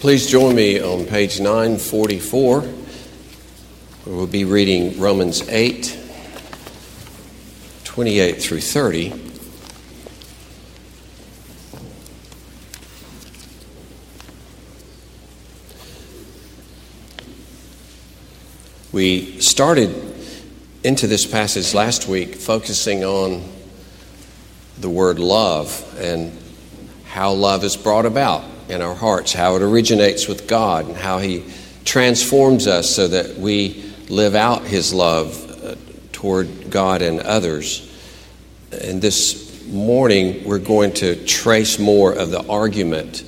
Please join me on page 944. We'll be reading Romans 8, 28 through 30. We started into this passage last week focusing on the word love and how love is brought about in our hearts, how it originates with God, and how He transforms us so that we live out His love uh, toward God and others. And this morning, we're going to trace more of the argument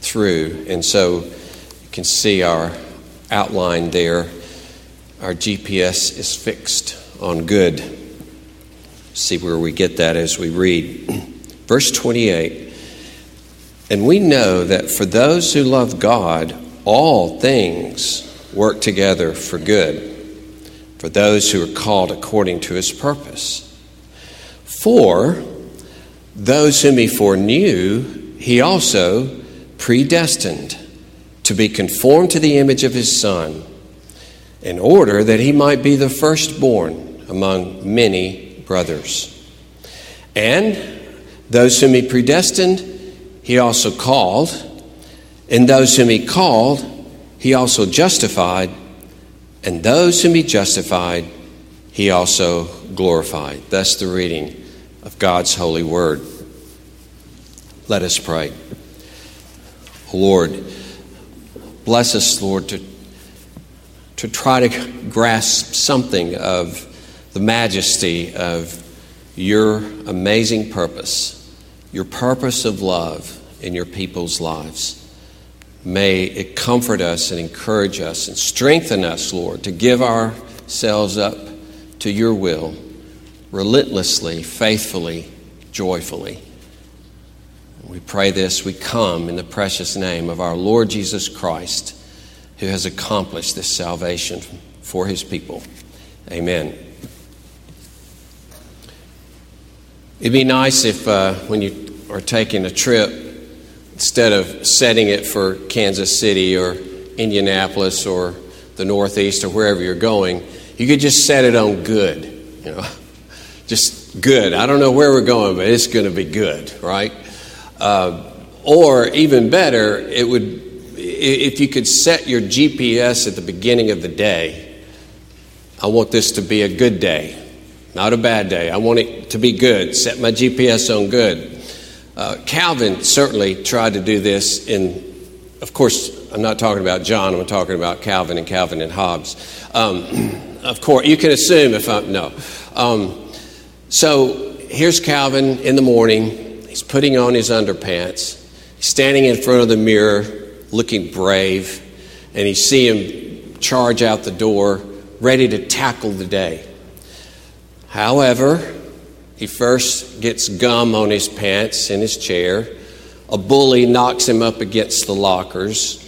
through. And so you can see our outline there. Our GPS is fixed on good. See where we get that as we read. Verse 28 and we know that for those who love God, all things work together for good, for those who are called according to his purpose. For those whom he foreknew, he also predestined to be conformed to the image of his Son, in order that he might be the firstborn among many brothers. And those whom he predestined, he also called, and those whom he called, he also justified, and those whom he justified, he also glorified. That's the reading of God's holy word. Let us pray. Lord, bless us, Lord, to, to try to grasp something of the majesty of your amazing purpose your purpose of love in your people's lives. May it comfort us and encourage us and strengthen us, Lord, to give ourselves up to your will relentlessly, faithfully, joyfully. We pray this, we come in the precious name of our Lord Jesus Christ, who has accomplished this salvation for his people. Amen. It'd be nice if uh, when you are taking a trip, instead of setting it for Kansas City or Indianapolis or the Northeast or wherever you're going, you could just set it on good. You know, just good. I don't know where we're going, but it's going to be good, right? Uh, or even better, it would if you could set your GPS at the beginning of the day. I want this to be a good day not a bad day. I want it to be good. Set my GPS on good. Uh, Calvin certainly tried to do this in, of course, I'm not talking about John, I'm talking about Calvin and Calvin and Hobbes. Um, of course, you can assume if I'm, no. Um, so here's Calvin in the morning. He's putting on his underpants. Standing in front of the mirror, looking brave, and you see him charge out the door, ready to tackle the day. However, he first gets gum on his pants in his chair. A bully knocks him up against the lockers.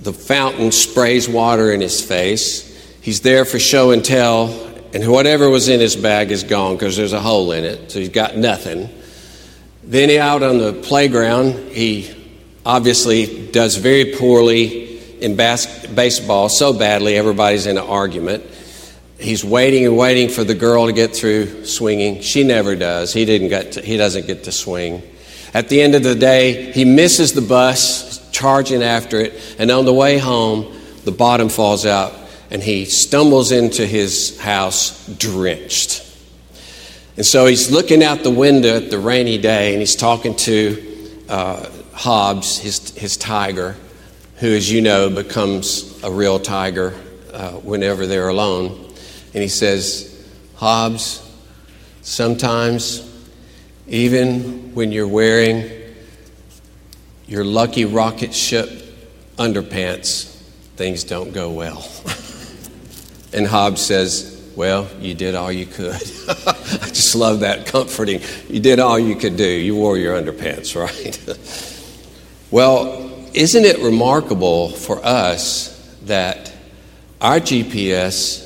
The fountain sprays water in his face. He's there for show and tell, and whatever was in his bag is gone because there's a hole in it, so he's got nothing. Then he out on the playground, he obviously does very poorly in bas- baseball, so badly everybody's in an argument. He's waiting and waiting for the girl to get through swinging. She never does. He, didn't get to, he doesn't get to swing. At the end of the day, he misses the bus, charging after it, and on the way home, the bottom falls out, and he stumbles into his house drenched. And so he's looking out the window at the rainy day, and he's talking to uh, Hobbes, his, his tiger, who, as you know, becomes a real tiger uh, whenever they're alone. And he says, Hobbes, sometimes even when you're wearing your lucky rocket ship underpants, things don't go well. and Hobbes says, Well, you did all you could. I just love that comforting. You did all you could do. You wore your underpants, right? well, isn't it remarkable for us that our GPS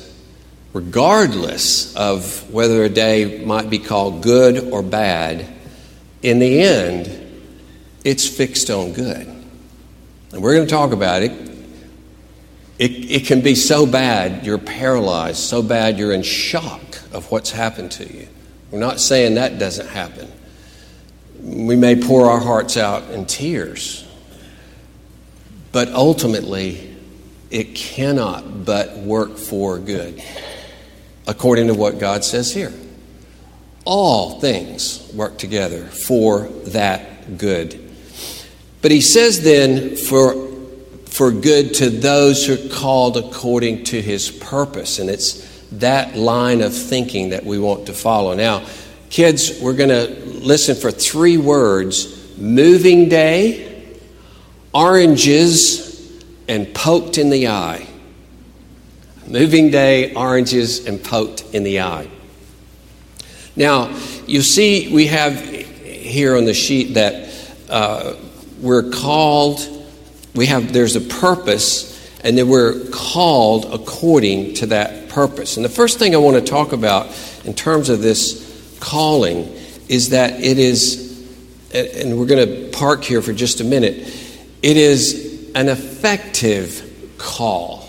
regardless of whether a day might be called good or bad, in the end, it's fixed on good. and we're going to talk about it, it, it can be so bad you're paralyzed, so bad you're in shock of what's happened to you. We're not saying that doesn't happen. We may pour our hearts out in tears, but ultimately, it cannot but work for good, according to what God says here. All things work together for that good. But he says then, for, for good to those who are called according to his purpose. And it's that line of thinking that we want to follow. Now, kids, we're going to listen for three words moving day, oranges, and poked in the eye. Moving day, oranges, and poked in the eye. Now, you see, we have here on the sheet that uh, we're called, we have, there's a purpose, and then we're called according to that purpose. And the first thing I want to talk about in terms of this calling is that it is, and we're going to park here for just a minute, it is an effective call.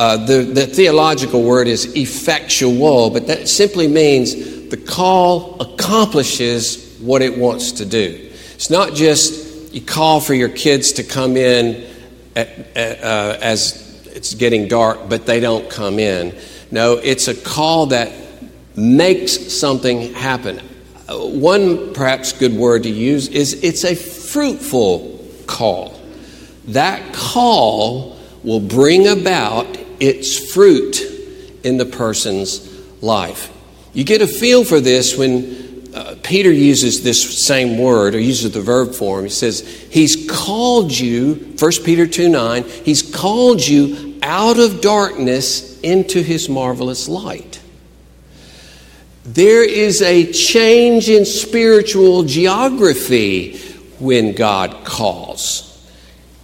Uh, the, the theological word is effectual, but that simply means the call accomplishes what it wants to do. It's not just you call for your kids to come in at, uh, as it's getting dark, but they don't come in. No, it's a call that makes something happen. Uh, one perhaps good word to use is it's a fruitful call. That call will bring about its fruit in the person's life. You get a feel for this when uh, Peter uses this same word or uses the verb form. He says, He's called you, 1 Peter 2 9, He's called you out of darkness into His marvelous light. There is a change in spiritual geography when God calls.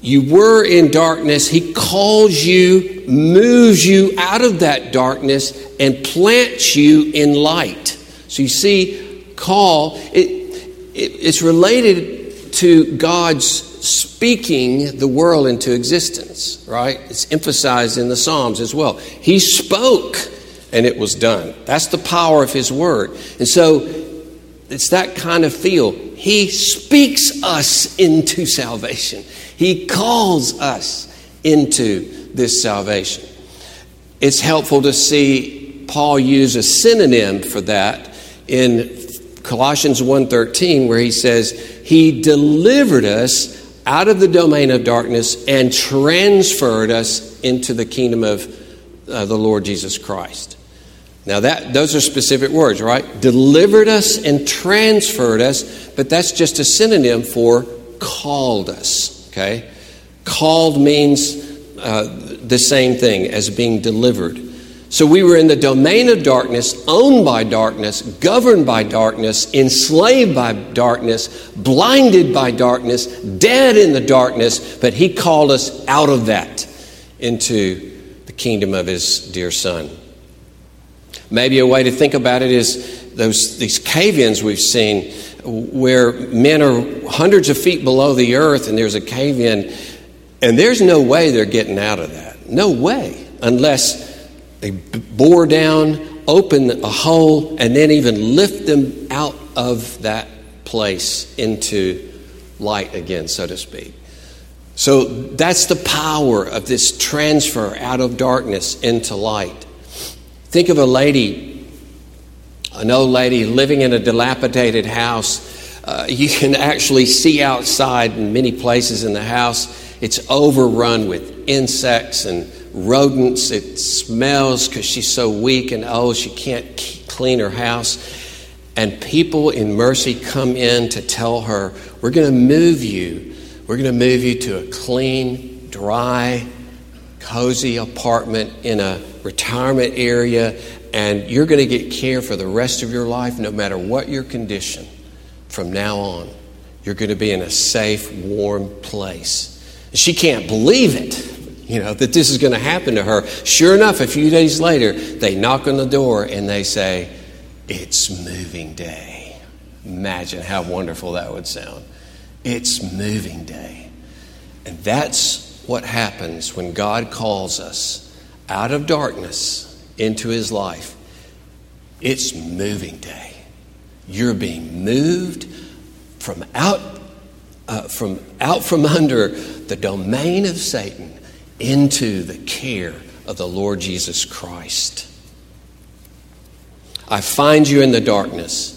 You were in darkness, He calls you, moves you out of that darkness, and plants you in light. So you see, call, it, it, it's related to God's speaking the world into existence, right? It's emphasized in the Psalms as well. He spoke and it was done. That's the power of His word. And so it's that kind of feel. He speaks us into salvation, He calls us into this salvation. It's helpful to see Paul use a synonym for that in Colossians 1:13 where he says he delivered us out of the domain of darkness and transferred us into the kingdom of uh, the Lord Jesus Christ. Now that those are specific words, right? Delivered us and transferred us, but that's just a synonym for called us, okay? Called means uh, the same thing as being delivered. So we were in the domain of darkness, owned by darkness, governed by darkness, enslaved by darkness, blinded by darkness, dead in the darkness, but He called us out of that into the kingdom of His dear Son. Maybe a way to think about it is those, these cave ins we've seen where men are hundreds of feet below the earth and there's a cave in, and there's no way they're getting out of that. No way, unless they bore down, open a hole, and then even lift them out of that place into light again, so to speak. So that's the power of this transfer out of darkness into light. Think of a lady, an old lady living in a dilapidated house. Uh, you can actually see outside in many places in the house. It's overrun with insects and rodents. It smells because she's so weak and old she can't clean her house. And people in mercy come in to tell her, We're going to move you. We're going to move you to a clean, dry, cozy apartment in a retirement area, and you're going to get care for the rest of your life, no matter what your condition. From now on, you're going to be in a safe, warm place. She can't believe it you know, that this is going to happen to her. Sure enough, a few days later, they knock on the door and they say, It's moving day. Imagine how wonderful that would sound. It's moving day. And that's what happens when God calls us out of darkness into his life. It's moving day. You're being moved from out, uh, from out from under the domain of Satan into the care of the Lord Jesus Christ. I find you in the darkness,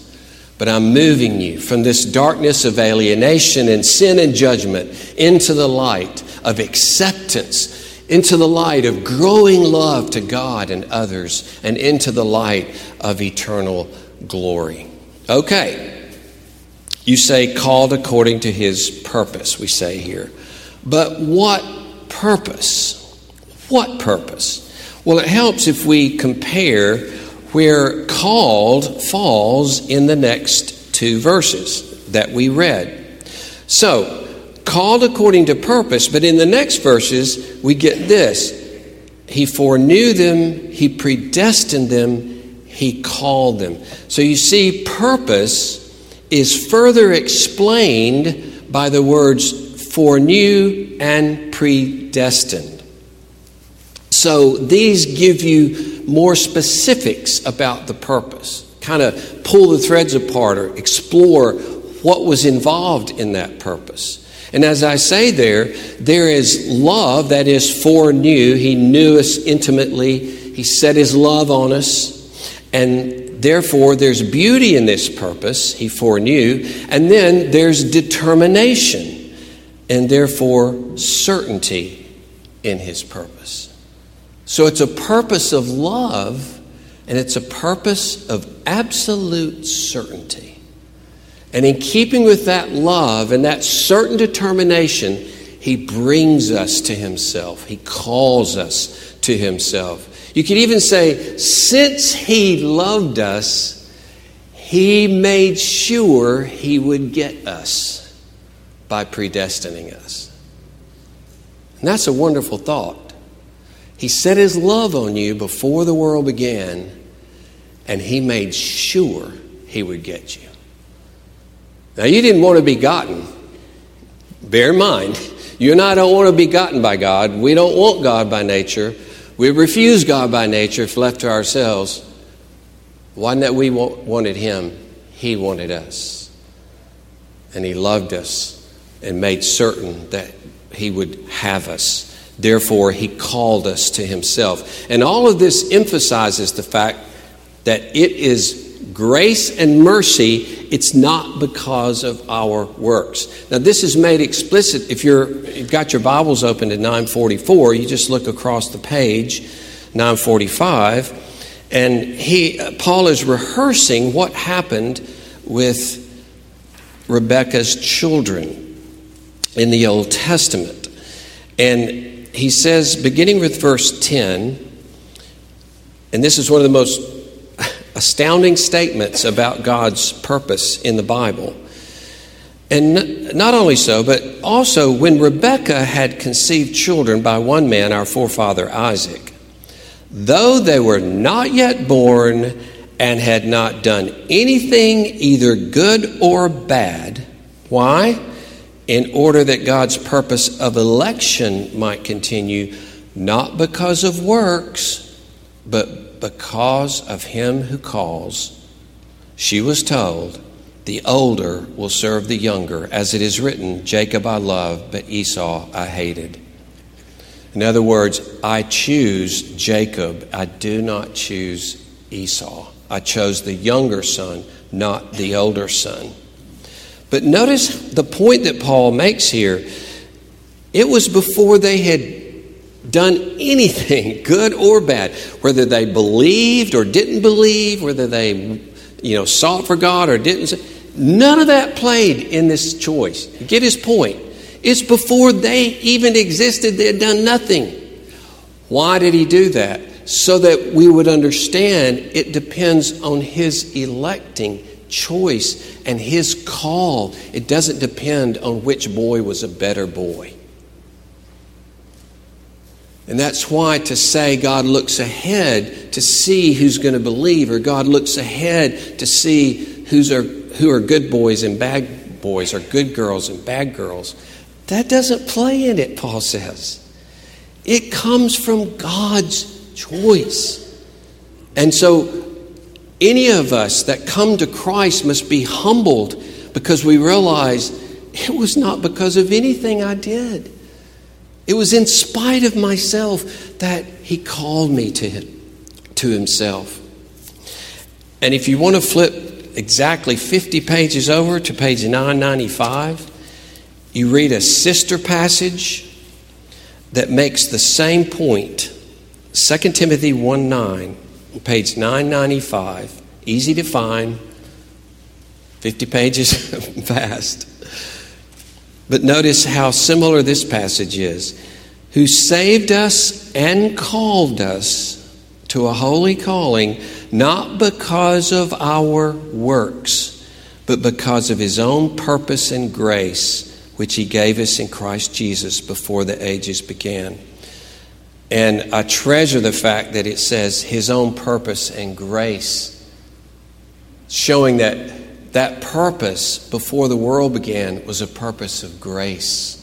but I'm moving you from this darkness of alienation and sin and judgment into the light of acceptance into the light of growing love to God and others, and into the light of eternal glory. Okay, you say called according to his purpose, we say here. But what purpose? What purpose? Well, it helps if we compare where called falls in the next two verses that we read. So, called according to purpose, but in the next verses, we get this He foreknew them, He predestined them, He called them. So you see, purpose is further explained by the words foreknew and predestined. So these give you more specifics about the purpose, kind of pull the threads apart or explore what was involved in that purpose. And as I say there, there is love that is foreknew. He knew us intimately, He set His love on us. And therefore, there's beauty in this purpose, He foreknew. And then there's determination, and therefore certainty in His purpose. So it's a purpose of love, and it's a purpose of absolute certainty. And in keeping with that love and that certain determination, he brings us to himself. He calls us to himself. You could even say, since he loved us, he made sure he would get us by predestining us. And that's a wonderful thought. He set his love on you before the world began, and he made sure he would get you. Now, you didn't want to be gotten. Bear in mind, you and I don't want to be gotten by God. We don't want God by nature. We refuse God by nature if left to ourselves. Wasn't that we wanted Him? He wanted us. And He loved us and made certain that He would have us. Therefore, He called us to Himself. And all of this emphasizes the fact that it is grace and mercy, it's not because of our works. Now, this is made explicit if you're, you've got your Bibles open to 944, you just look across the page, 945, and he, Paul is rehearsing what happened with Rebecca's children in the Old Testament. And he says, beginning with verse 10, and this is one of the most astounding statements about God's purpose in the Bible. And not only so, but also when Rebekah had conceived children by one man, our forefather Isaac, though they were not yet born and had not done anything either good or bad, why? In order that God's purpose of election might continue, not because of works, but because of him who calls, she was told, The older will serve the younger, as it is written, Jacob I loved, but Esau I hated. In other words, I choose Jacob, I do not choose Esau. I chose the younger son, not the older son. But notice the point that Paul makes here. It was before they had done anything, good or bad, whether they believed or didn't believe, whether they you know sought for God or didn't. None of that played in this choice. get his point. It's before they even existed, they had done nothing. Why did he do that? So that we would understand it depends on his electing choice and his call. It doesn't depend on which boy was a better boy. And that's why to say God looks ahead to see who's going to believe, or God looks ahead to see who's are, who are good boys and bad boys, or good girls and bad girls, That doesn't play in it, Paul says. It comes from God's choice. And so, any of us that come to Christ must be humbled because we realize it was not because of anything I did. It was in spite of myself that He called me to, him, to Himself. And if you want to flip exactly 50 pages over to page 995, you read a sister passage that makes the same point 2 Timothy 1 9, page 995, easy to find, 50 pages fast. But notice how similar this passage is. Who saved us and called us to a holy calling, not because of our works, but because of his own purpose and grace which he gave us in Christ Jesus before the ages began. And I treasure the fact that it says his own purpose and grace, showing that that purpose before the world began was a purpose of grace.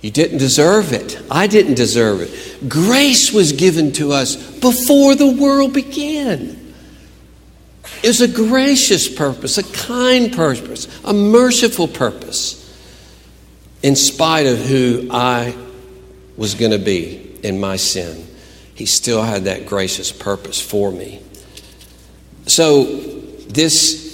You didn't deserve it. I didn't deserve it. Grace was given to us before the world began. It was a gracious purpose, a kind purpose, a merciful purpose in spite of who I was going to be in my sin, He still had that gracious purpose for me. So, this,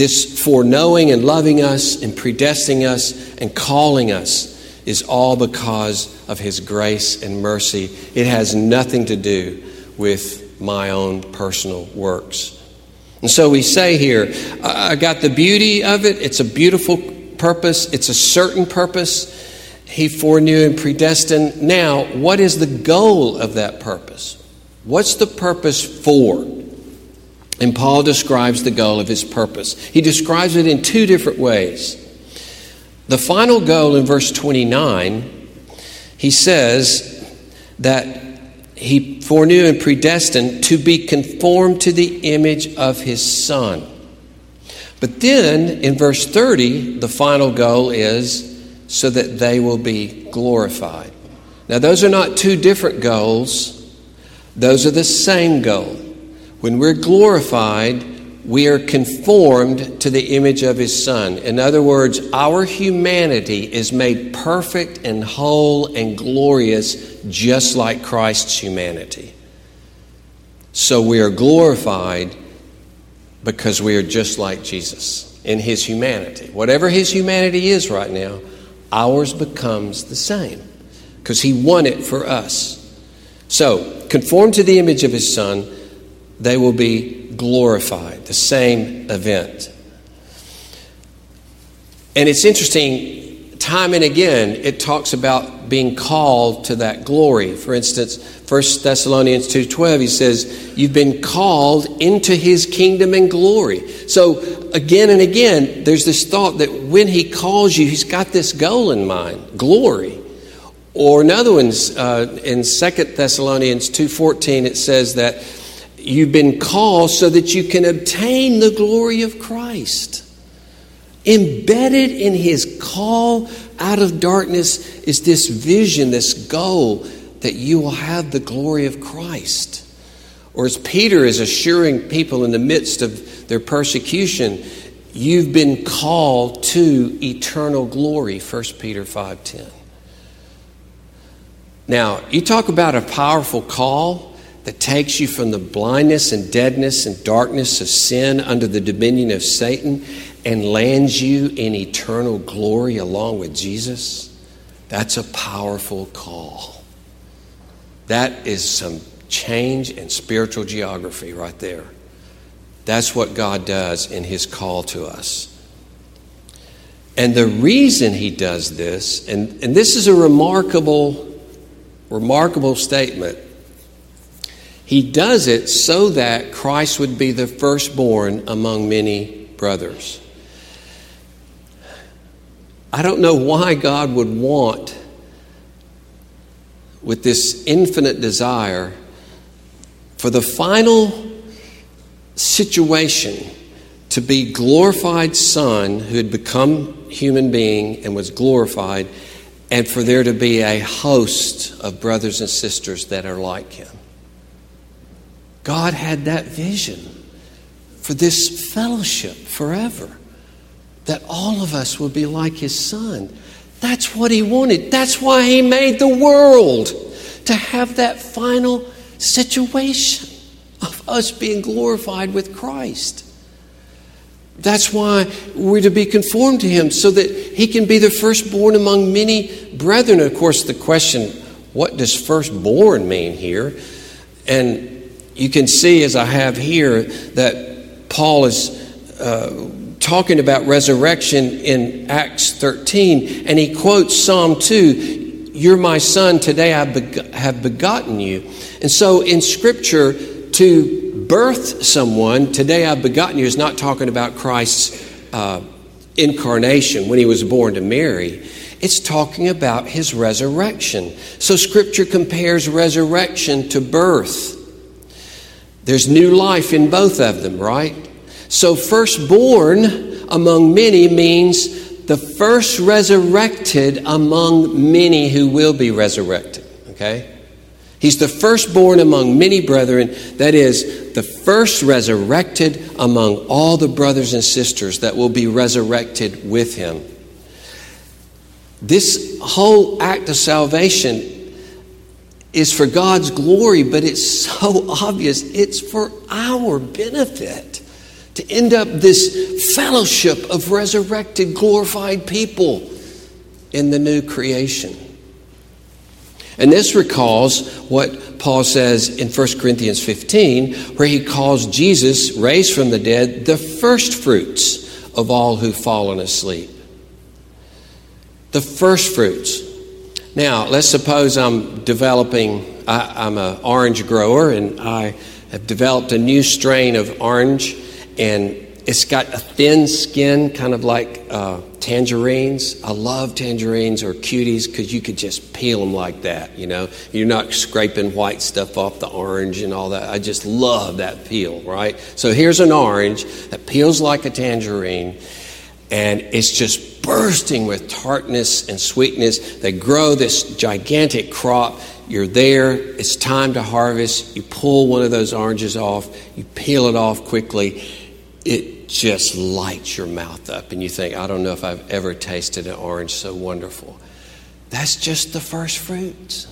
this foreknowing and loving us and predestining us and calling us is all because of His grace and mercy. It has nothing to do with my own personal works. And so we say here, I got the beauty of it. It's a beautiful purpose, it's a certain purpose. He foreknew and predestined. Now, what is the goal of that purpose? What's the purpose for? And Paul describes the goal of his purpose. He describes it in two different ways. The final goal in verse 29, he says that he foreknew and predestined to be conformed to the image of his son. But then in verse 30, the final goal is so that they will be glorified. Now, those are not two different goals, those are the same goal. When we're glorified, we are conformed to the image of His Son. In other words, our humanity is made perfect and whole and glorious just like Christ's humanity. So we are glorified because we are just like Jesus in his humanity. Whatever his humanity is right now, ours becomes the same because he won it for us. So, conform to the image of his son, they will be glorified, the same event. And it's interesting, time and again, it talks about being called to that glory. For instance, 1 Thessalonians 2:12 he says, "You've been called into his kingdom and glory." So again and again, there's this thought that when he calls you, he's got this goal in mind, glory. Or another one's uh, in 2 Thessalonians 2:14 it says that you've been called so that you can obtain the glory of Christ. Embedded in his call out of darkness is this vision, this goal that you will have the glory of Christ. Or as Peter is assuring people in the midst of their persecution, you've been called to eternal glory, 1 Peter 5:10. Now, you talk about a powerful call that takes you from the blindness and deadness and darkness of sin under the dominion of Satan and lands you in eternal glory along with Jesus. That's a powerful call. That is some change in spiritual geography right there. That's what God does in His call to us. And the reason He does this, and, and this is a remarkable, remarkable statement. He does it so that Christ would be the firstborn among many brothers. I don't know why God would want with this infinite desire for the final situation to be glorified Son who had become human being and was glorified, and for there to be a host of brothers and sisters that are like him. God had that vision for this fellowship forever, that all of us would be like his Son. That's what he wanted. That's why he made the world, to have that final situation of us being glorified with Christ. That's why we're to be conformed to him so that he can be the firstborn among many brethren. Of course, the question, what does firstborn mean here? And you can see, as I have here, that Paul is uh, talking about resurrection in Acts 13, and he quotes Psalm 2 You're my son, today I have begotten you. And so in Scripture, to birth someone, today I've begotten you, is not talking about Christ's uh, incarnation when he was born to Mary. It's talking about his resurrection. So Scripture compares resurrection to birth. There's new life in both of them, right? So, firstborn among many means the first resurrected among many who will be resurrected, okay? He's the firstborn among many brethren, that is, the first resurrected among all the brothers and sisters that will be resurrected with him. This whole act of salvation is for God's glory, but it's so obvious it's for our benefit to end up this fellowship of resurrected, glorified people in the new creation. And this recalls what Paul says in 1 Corinthians 15, where he calls Jesus, raised from the dead, the first fruits of all who've fallen asleep. The first fruits. Now, let's suppose I'm developing, I, am an orange grower, and I have developed a new strain of orange, and it's got a thin skin, kind of like uh, tangerines. I love tangerines or cuties because you could just peel them like that, you know. You're not scraping white stuff off the orange and all that. I just love that peel, right? So here's an orange that peels like a tangerine and it's just bursting with tartness and sweetness. They grow this gigantic crop. You're there, it's time to harvest. You pull one of those oranges off, you peel it off quickly. It just lights your mouth up, and you think, I don't know if I've ever tasted an orange so wonderful. That's just the first fruits.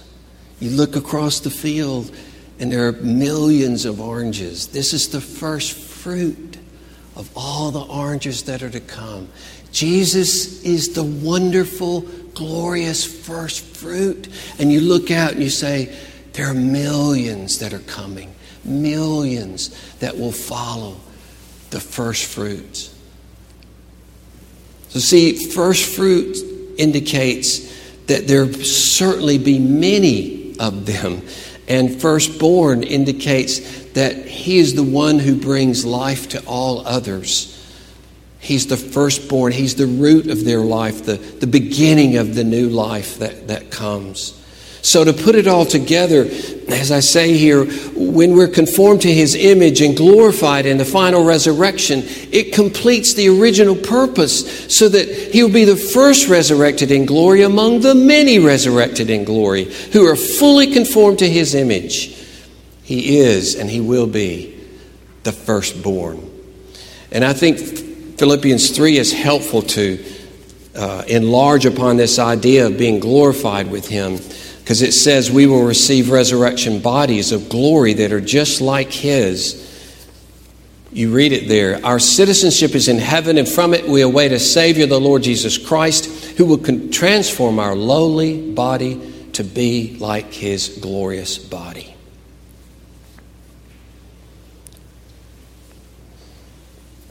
You look across the field, and there are millions of oranges. This is the first fruit of all the oranges that are to come. Jesus is the wonderful, glorious first fruit. And you look out and you say, there are millions that are coming, millions that will follow the first fruits. So, see, first fruit indicates that there certainly be many of them. And firstborn indicates that he is the one who brings life to all others. He's the firstborn, he's the root of their life, the, the beginning of the new life that, that comes. So, to put it all together, as I say here, when we're conformed to his image and glorified in the final resurrection, it completes the original purpose so that he will be the first resurrected in glory among the many resurrected in glory who are fully conformed to his image. He is and he will be the firstborn. And I think Philippians 3 is helpful to uh, enlarge upon this idea of being glorified with him because it says we will receive resurrection bodies of glory that are just like His. You read it there. Our citizenship is in heaven, and from it we await a Savior, the Lord Jesus Christ, who will transform our lowly body to be like His glorious body.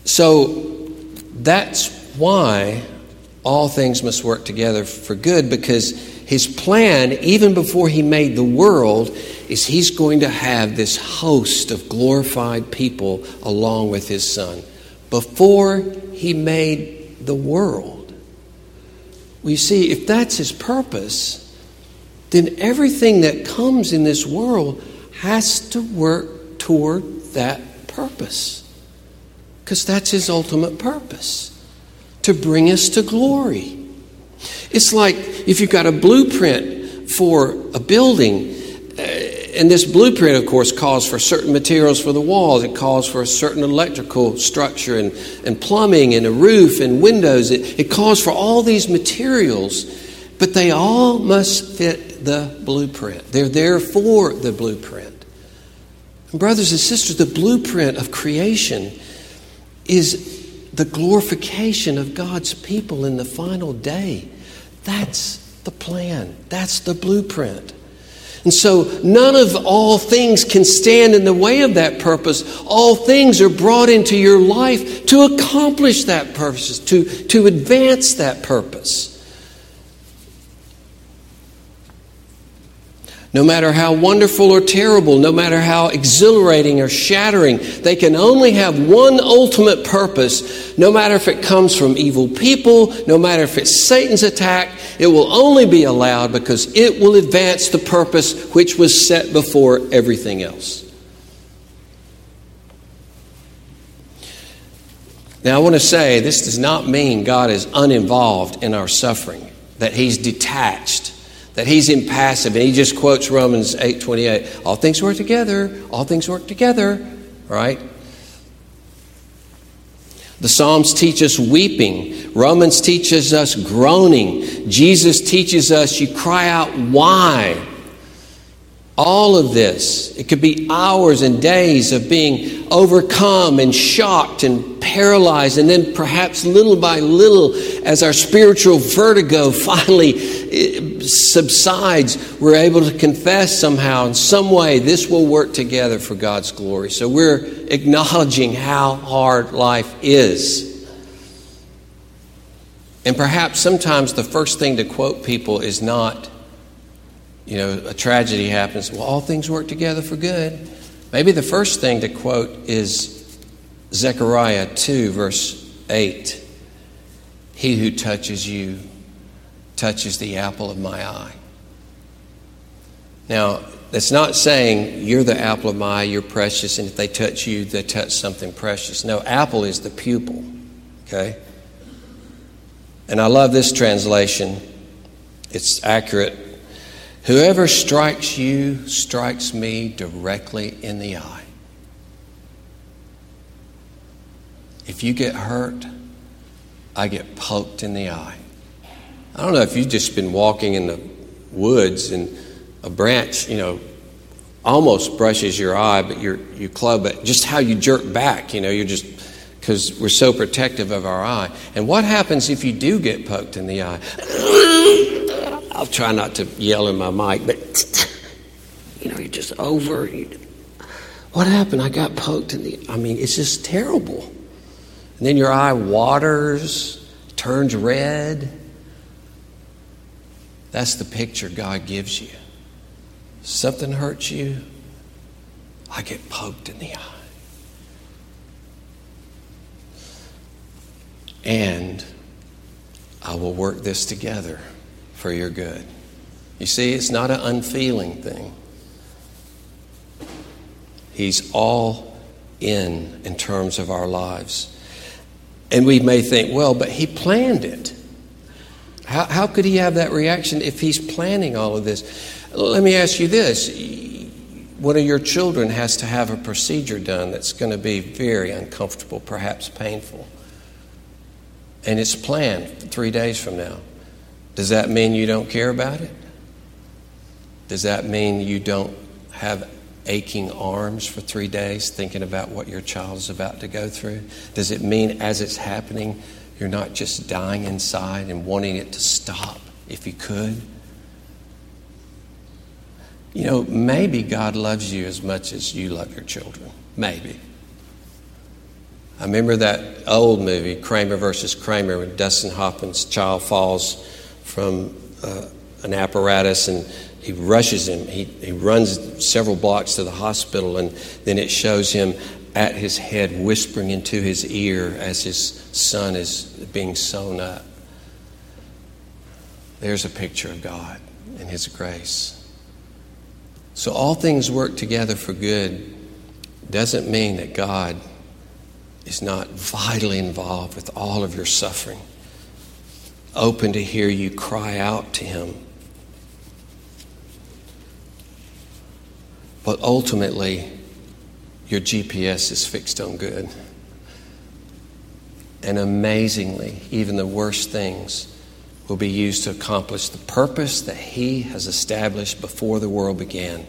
So that's why all things must work together for good because his plan, even before he made the world, is he's going to have this host of glorified people along with his son. Before he made the world. We see, if that's his purpose, then everything that comes in this world has to work toward that purpose. Because that's his ultimate purpose to bring us to glory. It's like if you've got a blueprint for a building, uh, and this blueprint, of course, calls for certain materials for the walls. It calls for a certain electrical structure and, and plumbing and a roof and windows. It, it calls for all these materials, but they all must fit the blueprint. They're there for the blueprint. Brothers and sisters, the blueprint of creation is the glorification of God's people in the final day. That's the plan, that's the blueprint. And so, none of all things can stand in the way of that purpose. All things are brought into your life to accomplish that purpose, to, to advance that purpose. No matter how wonderful or terrible, no matter how exhilarating or shattering, they can only have one ultimate purpose. No matter if it comes from evil people, no matter if it's Satan's attack, it will only be allowed because it will advance the purpose which was set before everything else. Now, I want to say this does not mean God is uninvolved in our suffering, that He's detached that he's impassive and he just quotes romans 8.28 all things work together all things work together right? The psalms teach us weeping. Romans teaches us groaning. Jesus teaches us you cry out why all of this, it could be hours and days of being overcome and shocked and paralyzed, and then perhaps little by little, as our spiritual vertigo finally eh, subsides, we're able to confess somehow, in some way, this will work together for God's glory. So we're acknowledging how hard life is. And perhaps sometimes the first thing to quote people is not you know, a tragedy happens, well, all things work together for good. Maybe the first thing to quote is Zechariah 2, verse 8. He who touches you touches the apple of my eye. Now, that's not saying you're the apple of my eye, you're precious, and if they touch you, they touch something precious. No, apple is the pupil, okay? And I love this translation. It's accurate. Whoever strikes you strikes me directly in the eye. If you get hurt, I get poked in the eye. I don't know if you've just been walking in the woods and a branch, you know, almost brushes your eye, but you're, you club it. Just how you jerk back, you know, you're just, because we're so protective of our eye. And what happens if you do get poked in the eye? I'll try not to yell in my mic, but you know, you're just over. what happened? I got poked in the. I mean, it's just terrible. And then your eye waters, turns red. That's the picture God gives you. Something hurts you, I get poked in the eye. And I will work this together for your good. You see, it's not an unfeeling thing. He's all in in terms of our lives. And we may think, well, but he planned it. How, how could he have that reaction if he's planning all of this? Let me ask you this. One of your children has to have a procedure done that's going to be very uncomfortable, perhaps painful. And it's planned three days from now. Does that mean you don't care about it? Does that mean you don't have aching arms for three days thinking about what your child is about to go through? Does it mean as it's happening, you're not just dying inside and wanting it to stop if you could? You know, maybe God loves you as much as you love your children. Maybe. I remember that old movie, Kramer versus Kramer, when Dustin Hoffman's child falls from uh, an apparatus and he rushes him. He, he runs several blocks to the hospital, and then it shows him at his head, whispering into his ear as his son is being sewn up. There's a picture of God and His grace. So, all things work together for good doesn't mean that God is not vitally involved with all of your suffering, open to hear you cry out to Him. But ultimately, your GPS is fixed on good. And amazingly, even the worst things will be used to accomplish the purpose that He has established before the world began.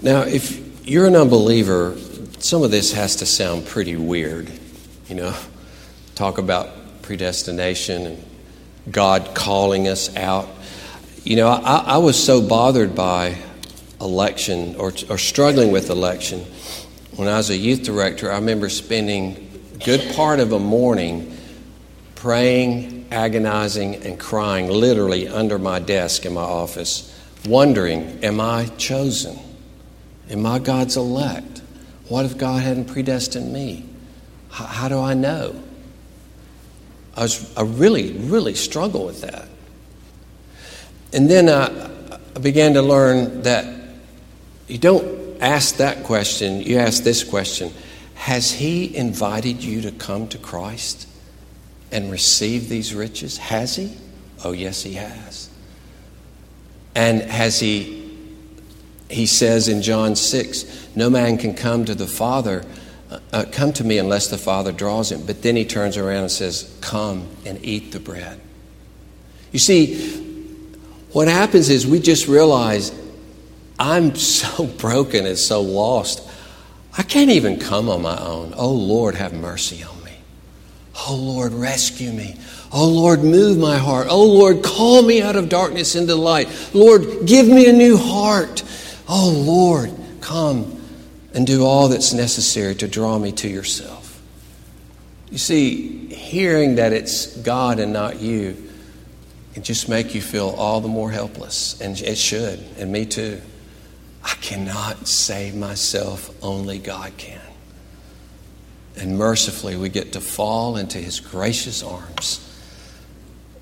Now, if you're an unbeliever, some of this has to sound pretty weird. You know, talk about predestination and God calling us out. You know, I, I was so bothered by election or, or struggling with election. When I was a youth director, I remember spending a good part of a morning praying, agonizing, and crying literally under my desk in my office, wondering, Am I chosen? Am I God's elect? What if God hadn't predestined me? How, how do I know? I, was, I really, really struggle with that. And then I, I began to learn that you don't ask that question, you ask this question Has He invited you to come to Christ and receive these riches? Has He? Oh, yes, He has. And has He he says in John 6, No man can come to the Father, uh, come to me unless the Father draws him. But then he turns around and says, Come and eat the bread. You see, what happens is we just realize I'm so broken and so lost. I can't even come on my own. Oh Lord, have mercy on me. Oh Lord, rescue me. Oh Lord, move my heart. Oh Lord, call me out of darkness into light. Lord, give me a new heart. Oh Lord, come and do all that's necessary to draw me to yourself. You see, hearing that it's God and not you can just make you feel all the more helpless, and it should, and me too. I cannot save myself, only God can. And mercifully, we get to fall into His gracious arms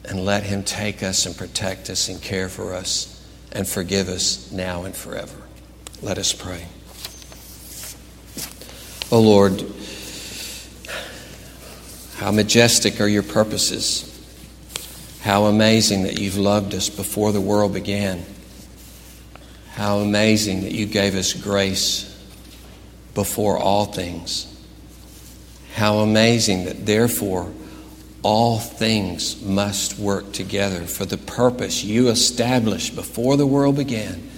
and let Him take us and protect us and care for us and forgive us now and forever. Let us pray. O Lord, how majestic are your purposes. How amazing that you've loved us before the world began. How amazing that you gave us grace before all things. How amazing that therefore all things must work together for the purpose you established before the world began,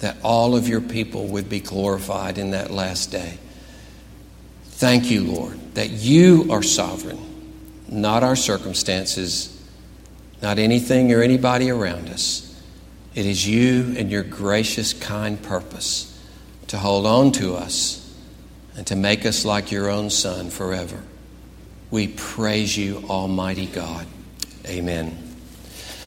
that all of your people would be glorified in that last day. Thank you, Lord, that you are sovereign, not our circumstances, not anything or anybody around us. It is you and your gracious, kind purpose to hold on to us and to make us like your own Son forever. We praise you, Almighty God. Amen.